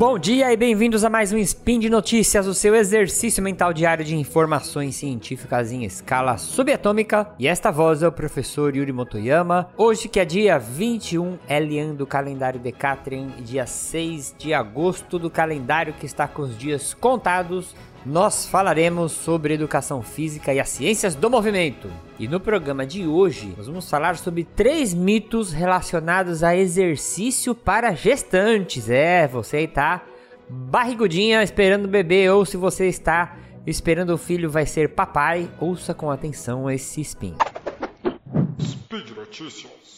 Bom dia e bem-vindos a mais um Spin de Notícias, o seu exercício mental diário de informações científicas em escala subatômica. E esta voz é o professor Yuri Motoyama. Hoje que é dia 21 Elian do calendário Decatrian e dia 6 de agosto do calendário que está com os dias contados nós falaremos sobre educação física e as ciências do movimento. E no programa de hoje, nós vamos falar sobre três mitos relacionados a exercício para gestantes. É, você aí tá barrigudinha esperando o bebê, ou se você está esperando o filho vai ser papai, ouça com atenção esse spin. Speed Notícias.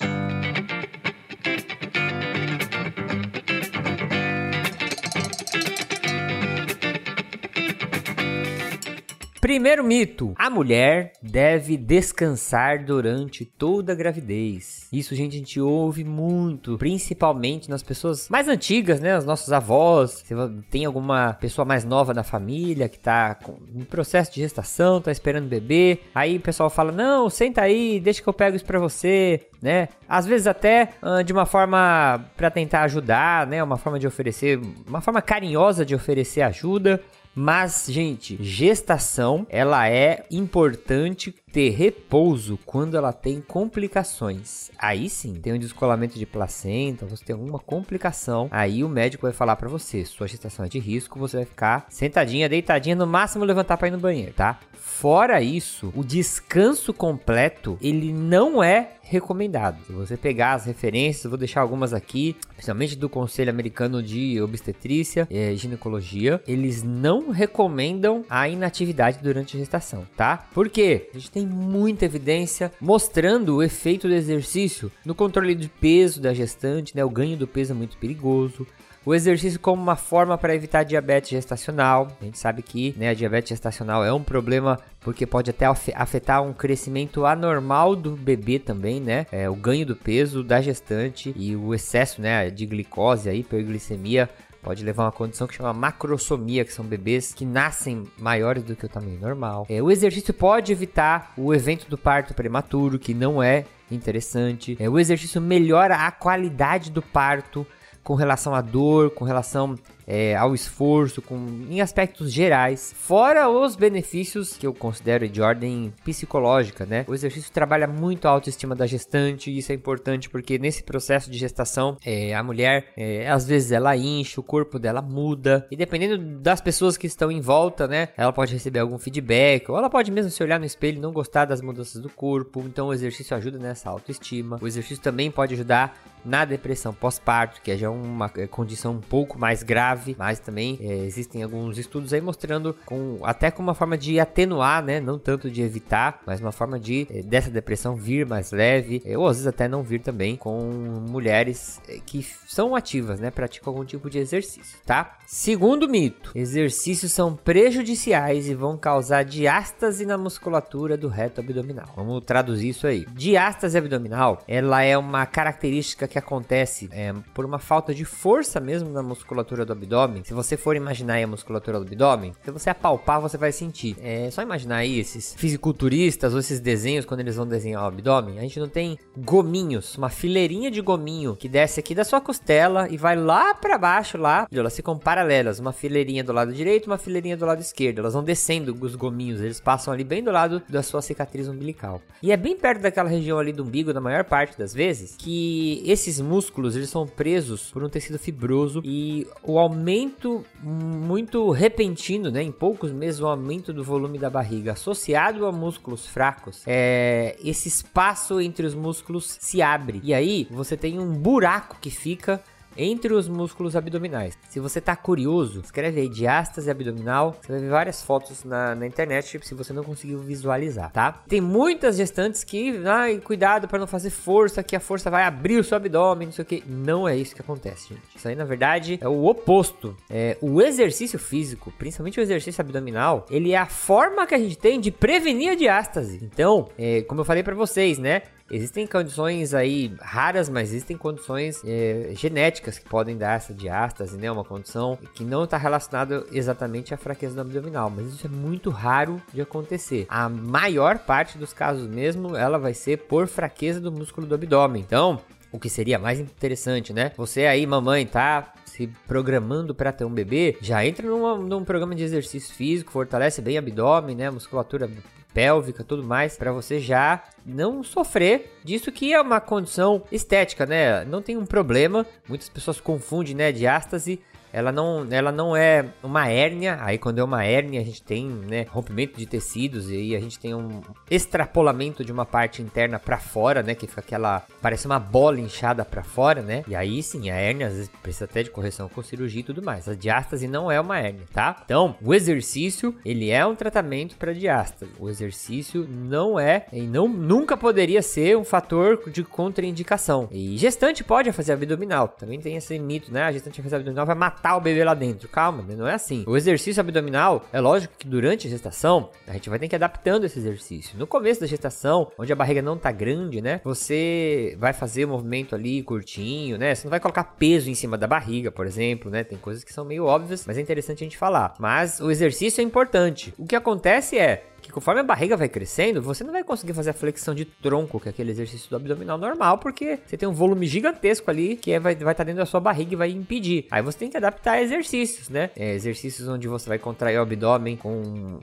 Primeiro mito: a mulher deve descansar durante toda a gravidez. Isso, gente, a gente ouve muito, principalmente nas pessoas mais antigas, né? Os nossos avós. Se tem alguma pessoa mais nova na família que tá em processo de gestação, tá esperando bebê. Aí o pessoal fala: Não, senta aí, deixa que eu pego isso pra você, né? Às vezes até uh, de uma forma para tentar ajudar, né? Uma forma de oferecer, uma forma carinhosa de oferecer ajuda. Mas, gente, gestação, ela é importante ter repouso quando ela tem complicações. Aí sim, tem um descolamento de placenta, você tem alguma complicação, aí o médico vai falar para você, sua gestação é de risco, você vai ficar sentadinha, deitadinha, no máximo levantar para ir no banheiro, tá? Fora isso, o descanso completo, ele não é recomendado. Se você pegar as referências, vou deixar algumas aqui, principalmente do Conselho Americano de Obstetrícia e Ginecologia, eles não recomendam a inatividade durante a gestação, tá? Por quê? A gente tem muita evidência mostrando o efeito do exercício no controle de peso da gestante, né? O ganho do peso é muito perigoso. O exercício como uma forma para evitar diabetes gestacional. A gente sabe que né, a diabetes gestacional é um problema porque pode até afetar um crescimento anormal do bebê também, né? É, o ganho do peso da gestante e o excesso né, de glicose, a hiperglicemia pode levar a uma condição que chama macrosomia, que são bebês que nascem maiores do que o tamanho normal. É, o exercício pode evitar o evento do parto prematuro, que não é interessante. É, o exercício melhora a qualidade do parto com relação à dor, com relação é, ao esforço, com, em aspectos gerais, fora os benefícios que eu considero de ordem psicológica, né? O exercício trabalha muito a autoestima da gestante, e isso é importante porque nesse processo de gestação, é, a mulher, é, às vezes ela incha, o corpo dela muda, e dependendo das pessoas que estão em volta, né? Ela pode receber algum feedback, ou ela pode mesmo se olhar no espelho e não gostar das mudanças do corpo, então o exercício ajuda nessa autoestima. O exercício também pode ajudar na depressão pós-parto, que é já uma é, condição um pouco mais grave, mas também é, existem alguns estudos aí mostrando com até com uma forma de atenuar, né, não tanto de evitar, mas uma forma de é, dessa depressão vir mais leve, é, ou às vezes até não vir também com mulheres é, que são ativas, né, praticam algum tipo de exercício, tá? Segundo mito, exercícios são prejudiciais e vão causar diástase na musculatura do reto abdominal. Vamos traduzir isso aí. Diástase abdominal, ela é uma característica que acontece é, por uma falta de força mesmo na musculatura do abdômen. Se você for imaginar a musculatura do abdômen, se você apalpar, você vai sentir. É só imaginar aí esses fisiculturistas ou esses desenhos quando eles vão desenhar o abdômen. A gente não tem gominhos, uma fileirinha de gominho que desce aqui da sua costela e vai lá para baixo lá. Elas ficam paralelas, uma fileirinha do lado direito, uma fileirinha do lado esquerdo. Elas vão descendo os gominhos, eles passam ali bem do lado da sua cicatriz umbilical. E é bem perto daquela região ali do umbigo, na maior parte das vezes, que esse esses músculos eles são presos por um tecido fibroso e o aumento muito repentino, né, em poucos meses, o aumento do volume da barriga associado a músculos fracos, é, esse espaço entre os músculos se abre. E aí você tem um buraco que fica entre os músculos abdominais. Se você tá curioso, escreve aí diástase abdominal, você vai ver várias fotos na, na internet se você não conseguiu visualizar, tá? Tem muitas gestantes que, ai, cuidado para não fazer força, que a força vai abrir o seu abdômen, não sei o que. Não é isso que acontece, gente. Isso aí, na verdade, é o oposto. É, o exercício físico, principalmente o exercício abdominal, ele é a forma que a gente tem de prevenir a diástase. Então, é, como eu falei para vocês, né? Existem condições aí raras, mas existem condições é, genéticas que podem dar essa diástase, né? Uma condição que não está relacionada exatamente à fraqueza do abdominal, mas isso é muito raro de acontecer. A maior parte dos casos mesmo, ela vai ser por fraqueza do músculo do abdômen. Então, o que seria mais interessante, né? Você aí, mamãe, tá se programando para ter um bebê, já entra numa, num programa de exercício físico, fortalece bem o abdômen, né? Musculatura pélvica, tudo mais, para você já não sofrer disso que é uma condição estética, né? Não tem um problema. Muitas pessoas confundem, né, diástase ela não, ela não é uma hérnia. Aí quando é uma hérnia, a gente tem, né, rompimento de tecidos e aí a gente tem um extrapolamento de uma parte interna para fora, né, que fica aquela parece uma bola inchada para fora, né? E aí sim, a hérnia às vezes precisa até de correção com cirurgia e tudo mais. A diástase não é uma hérnia, tá? Então, o exercício, ele é um tratamento para diástase. O exercício não é e não nunca poderia ser um fator de contraindicação. E gestante pode fazer abdominal. Também tem esse mito, né? A gestante fazer abdominal vai matar matar o bebê lá dentro. Calma, não é assim. O exercício abdominal, é lógico que durante a gestação, a gente vai ter que ir adaptando esse exercício. No começo da gestação, onde a barriga não tá grande, né? Você vai fazer o movimento ali curtinho, né? Você não vai colocar peso em cima da barriga, por exemplo, né? Tem coisas que são meio óbvias, mas é interessante a gente falar. Mas o exercício é importante. O que acontece é, que conforme a barriga vai crescendo, você não vai conseguir fazer a flexão de tronco, que é aquele exercício do abdominal normal, porque você tem um volume gigantesco ali que é, vai estar tá dentro da sua barriga e vai impedir. Aí você tem que adaptar exercícios, né? É, exercícios onde você vai contrair o abdômen com,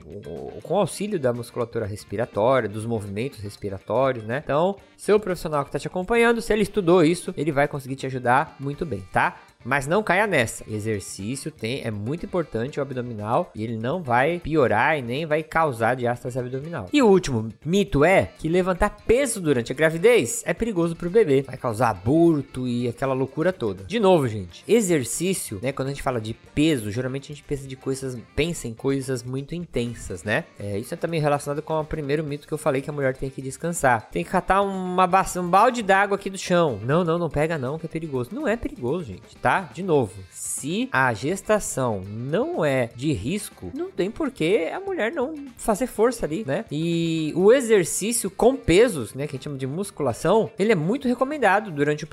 com auxílio da musculatura respiratória, dos movimentos respiratórios, né? Então, seu profissional que está te acompanhando, se ele estudou isso, ele vai conseguir te ajudar muito bem, tá? Mas não caia nessa. Exercício tem é muito importante o abdominal e ele não vai piorar e nem vai causar diástase abdominal. E o último mito é que levantar peso durante a gravidez é perigoso para o bebê, vai causar aborto e aquela loucura toda. De novo, gente, exercício, né? Quando a gente fala de peso, geralmente a gente pensa de coisas, pensa em coisas muito intensas, né? É, isso é também relacionado com o primeiro mito que eu falei que a mulher tem que descansar. Tem que catar uma um balde d'água aqui do chão. Não, não, não pega não, que é perigoso. Não é perigoso, gente, tá? Tá? De novo, se a gestação não é de risco, não tem por que a mulher não fazer força ali, né? E o exercício com pesos, né, que a gente chama de musculação, ele é muito recomendado durante o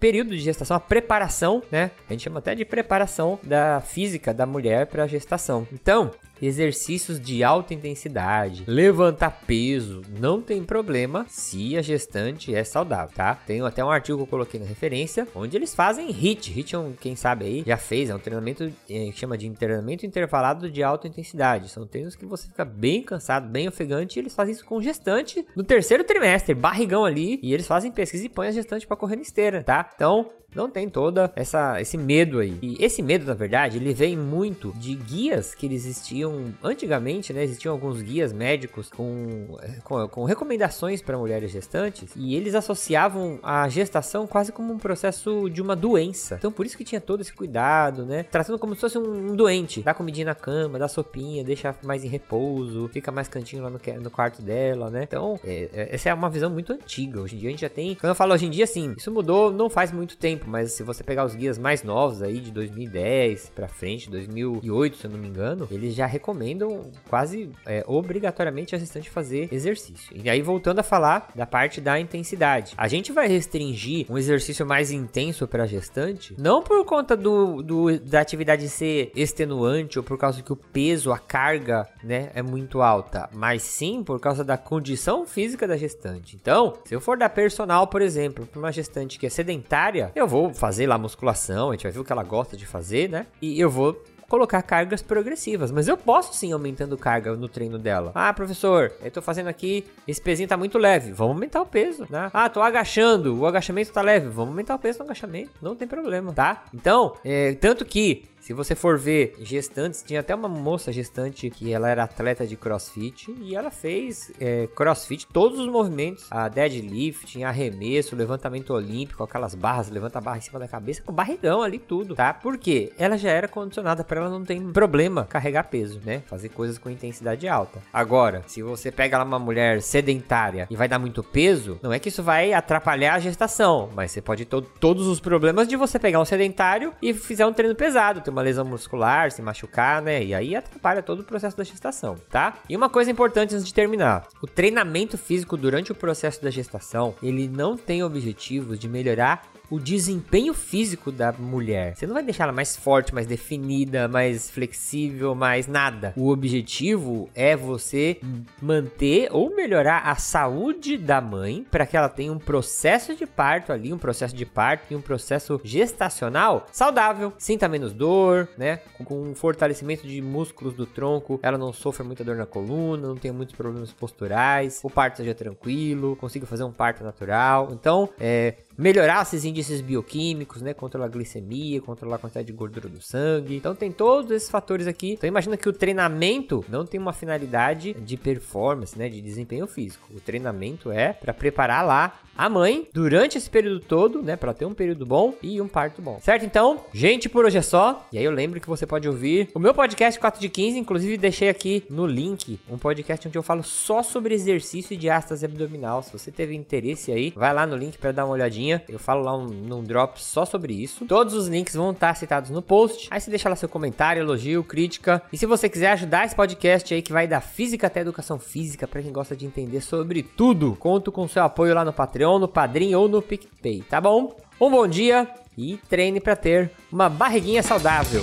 período de gestação, a preparação, né? A gente chama até de preparação da física da mulher para a gestação. Então, exercícios de alta intensidade, levantar peso, não tem problema se a gestante é saudável, tá? Tem até um artigo que eu coloquei na referência, onde eles fazem HIT. HIT é um, quem sabe aí, já fez, é um treinamento é, que chama de treinamento intervalado de alta intensidade. São treinos que você fica bem cansado, bem ofegante, e eles fazem isso com gestante no terceiro trimestre, barrigão ali, e eles fazem pesquisa e põem a gestante para correr na esteira, tá? Então, não tem toda essa esse medo aí. E esse medo, na verdade, ele vem muito de guias que existiam antigamente, né? Existiam alguns guias médicos com, com, com recomendações para mulheres gestantes e eles associavam a gestação quase como um processo de uma doença. Então, por isso que tinha todo esse cuidado, né? Tratando como se fosse um, um doente. Dá comidinha na cama, dá sopinha, deixa mais em repouso, fica mais cantinho lá no, no quarto dela, né? Então, é, é, essa é uma visão muito antiga. Hoje em dia a gente já tem. Quando eu falo hoje em dia, sim, isso mudou não faz muito tempo tempo, mas se você pegar os guias mais novos aí de 2010 para frente, 2008, se eu não me engano, eles já recomendam quase é, obrigatoriamente a gestante fazer exercício. E aí voltando a falar da parte da intensidade, a gente vai restringir um exercício mais intenso para gestante, não por conta do, do, da atividade ser extenuante ou por causa que o peso, a carga, né, é muito alta, mas sim por causa da condição física da gestante. Então, se eu for dar personal, por exemplo, para uma gestante que é sedentária, eu vou fazer lá musculação, a gente vai ver o que ela gosta de fazer, né? E eu vou colocar cargas progressivas, mas eu posso sim aumentando carga no treino dela. Ah, professor, eu tô fazendo aqui, esse pezinho tá muito leve, vamos aumentar o peso, né? Ah, tô agachando, o agachamento tá leve, vamos aumentar o peso no agachamento, não tem problema, tá? Então, é, tanto que se você for ver gestantes, tinha até uma moça gestante que ela era atleta de crossfit e ela fez é, crossfit, todos os movimentos, a deadlift, arremesso, levantamento olímpico, aquelas barras, levanta a barra em cima da cabeça, com barrigão ali, tudo, tá? Porque ela já era condicionada para ela não ter problema carregar peso, né? Fazer coisas com intensidade alta. Agora, se você pega lá uma mulher sedentária e vai dar muito peso, não é que isso vai atrapalhar a gestação, mas você pode ter todos os problemas de você pegar um sedentário e fizer um treino pesado, ter uma lesão muscular, se machucar, né? E aí atrapalha todo o processo da gestação, tá? E uma coisa importante antes de terminar: o treinamento físico durante o processo da gestação, ele não tem objetivos de melhorar o desempenho físico da mulher. Você não vai deixar ela mais forte, mais definida, mais flexível, mais nada. O objetivo é você manter ou melhorar a saúde da mãe para que ela tenha um processo de parto ali, um processo de parto e um processo gestacional saudável, sinta menos dor, né? Com um fortalecimento de músculos do tronco, ela não sofra muita dor na coluna, não tenha muitos problemas posturais, o parto seja tranquilo, consiga fazer um parto natural. Então, é, melhorar esses índices bioquímicos, né? Controlar a glicemia, controlar a quantidade de gordura do sangue. Então tem todos esses fatores aqui. Então imagina que o treinamento não tem uma finalidade de performance, né? De desempenho físico. O treinamento é para preparar lá a mãe durante esse período todo, né? Para ter um período bom e um parto bom. Certo? Então, gente, por hoje é só. E aí eu lembro que você pode ouvir o meu podcast 4 de 15. Inclusive, deixei aqui no link um podcast onde eu falo só sobre exercício de astas abdominal. Se você teve interesse aí, vai lá no link para dar uma olhadinha. Eu falo lá um, num drop só sobre isso. Todos os links vão estar citados no post. Aí você deixa lá seu comentário, elogio, crítica. E se você quiser ajudar esse podcast aí que vai da física até educação física para quem gosta de entender sobre tudo, conto com seu apoio lá no Patreon Patreon, no Padrim ou no PicPay, tá bom? Um bom dia e treine para ter uma barriguinha saudável.